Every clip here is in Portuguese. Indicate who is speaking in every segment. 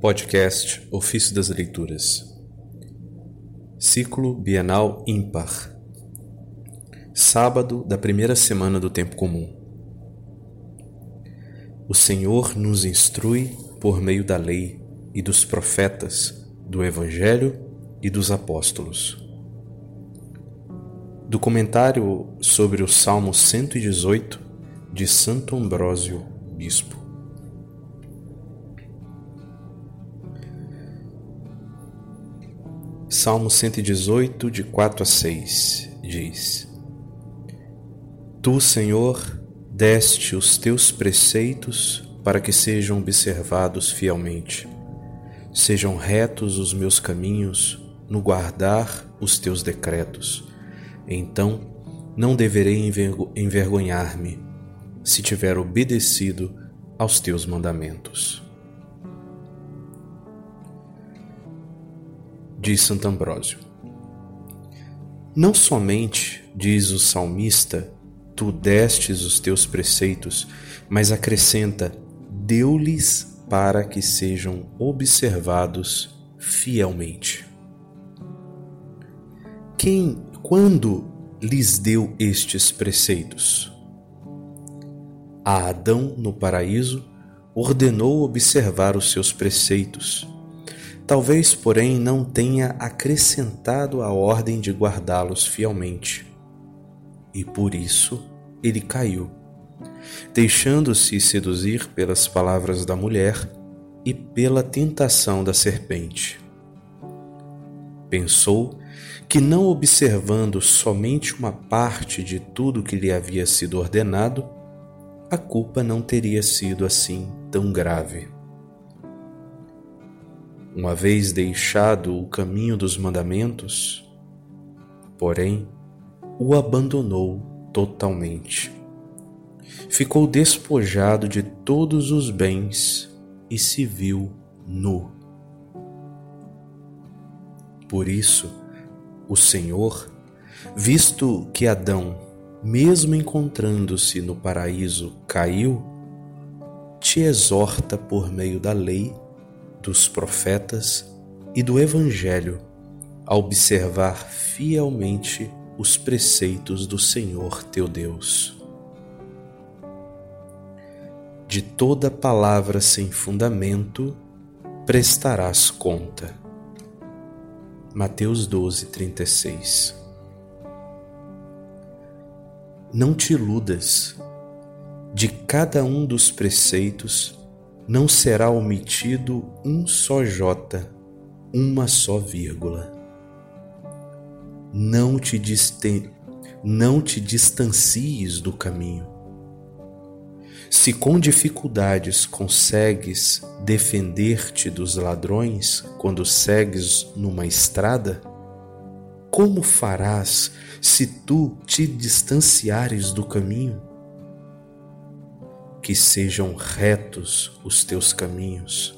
Speaker 1: Podcast Ofício das Leituras Ciclo Bienal Ímpar Sábado da primeira semana do Tempo Comum O Senhor nos instrui por meio da lei e dos profetas, do Evangelho e dos Apóstolos. Do comentário sobre o Salmo 118 de Santo Ambrósio, Bispo. Salmo 118, de 4 a 6, diz: Tu, Senhor, deste os teus preceitos para que sejam observados fielmente. Sejam retos os meus caminhos no guardar os teus decretos. Então não deverei envergonhar-me se tiver obedecido aos teus mandamentos. Diz Santo Ambrósio. Não somente, diz o salmista, tu destes os teus preceitos, mas acrescenta, deu-lhes para que sejam observados fielmente. Quem, quando lhes deu estes preceitos? A Adão, no paraíso, ordenou observar os seus preceitos Talvez, porém, não tenha acrescentado a ordem de guardá-los fielmente. E por isso ele caiu, deixando-se seduzir pelas palavras da mulher e pela tentação da serpente. Pensou que, não observando somente uma parte de tudo que lhe havia sido ordenado, a culpa não teria sido assim tão grave uma vez deixado o caminho dos mandamentos, porém o abandonou totalmente. Ficou despojado de todos os bens e se viu nu. Por isso, o Senhor, visto que Adão, mesmo encontrando-se no paraíso, caiu, te exorta por meio da lei dos profetas e do Evangelho a observar fielmente os preceitos do Senhor teu Deus. De toda palavra sem fundamento prestarás conta. Mateus 12, 36 Não te iludas, de cada um dos preceitos não será omitido um só jota, uma só vírgula. Não te, disten... não te distancies do caminho. Se com dificuldades consegues defender-te dos ladrões quando segues numa estrada, como farás se tu te distanciares do caminho? Que sejam retos os teus caminhos,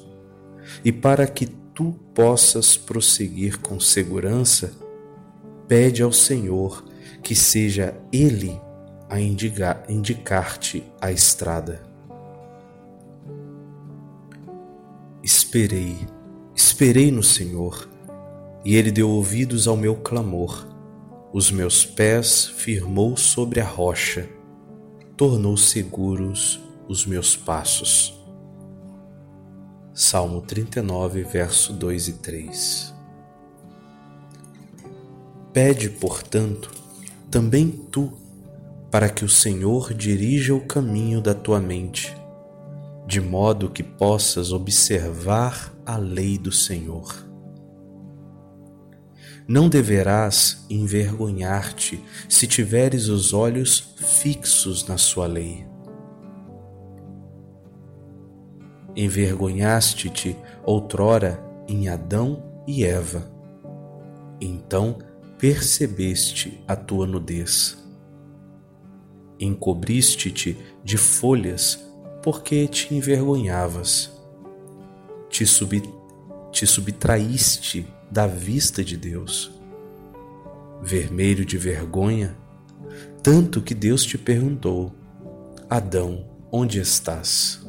Speaker 1: e para que tu possas prosseguir com segurança, pede ao Senhor que seja Ele a indicar-te a estrada. Esperei, esperei no Senhor, e Ele deu ouvidos ao meu clamor. Os meus pés firmou sobre a rocha, tornou seguros os meus passos. Salmo 39, verso 2 e 3. Pede, portanto, também tu, para que o Senhor dirija o caminho da tua mente, de modo que possas observar a lei do Senhor. Não deverás envergonhar-te se tiveres os olhos fixos na sua lei. Envergonhaste-te outrora em Adão e Eva. Então percebeste a tua nudez. Encobriste-te de folhas porque te envergonhavas. Te, sub, te subtraíste da vista de Deus. Vermelho de vergonha, tanto que Deus te perguntou: Adão, onde estás?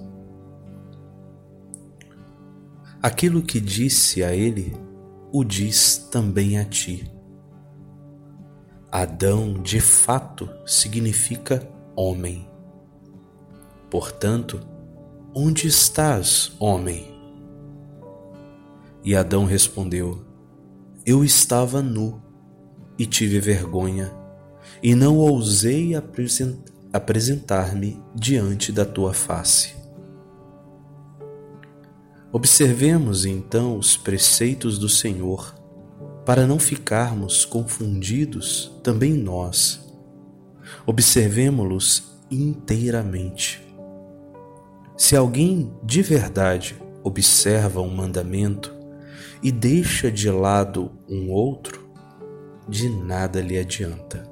Speaker 1: Aquilo que disse a ele, o diz também a ti. Adão, de fato, significa homem. Portanto, onde estás, homem? E Adão respondeu: Eu estava nu e tive vergonha, e não ousei apresentar-me diante da tua face. Observemos então os preceitos do Senhor, para não ficarmos confundidos também nós. Observemo-los inteiramente. Se alguém de verdade observa um mandamento e deixa de lado um outro, de nada lhe adianta.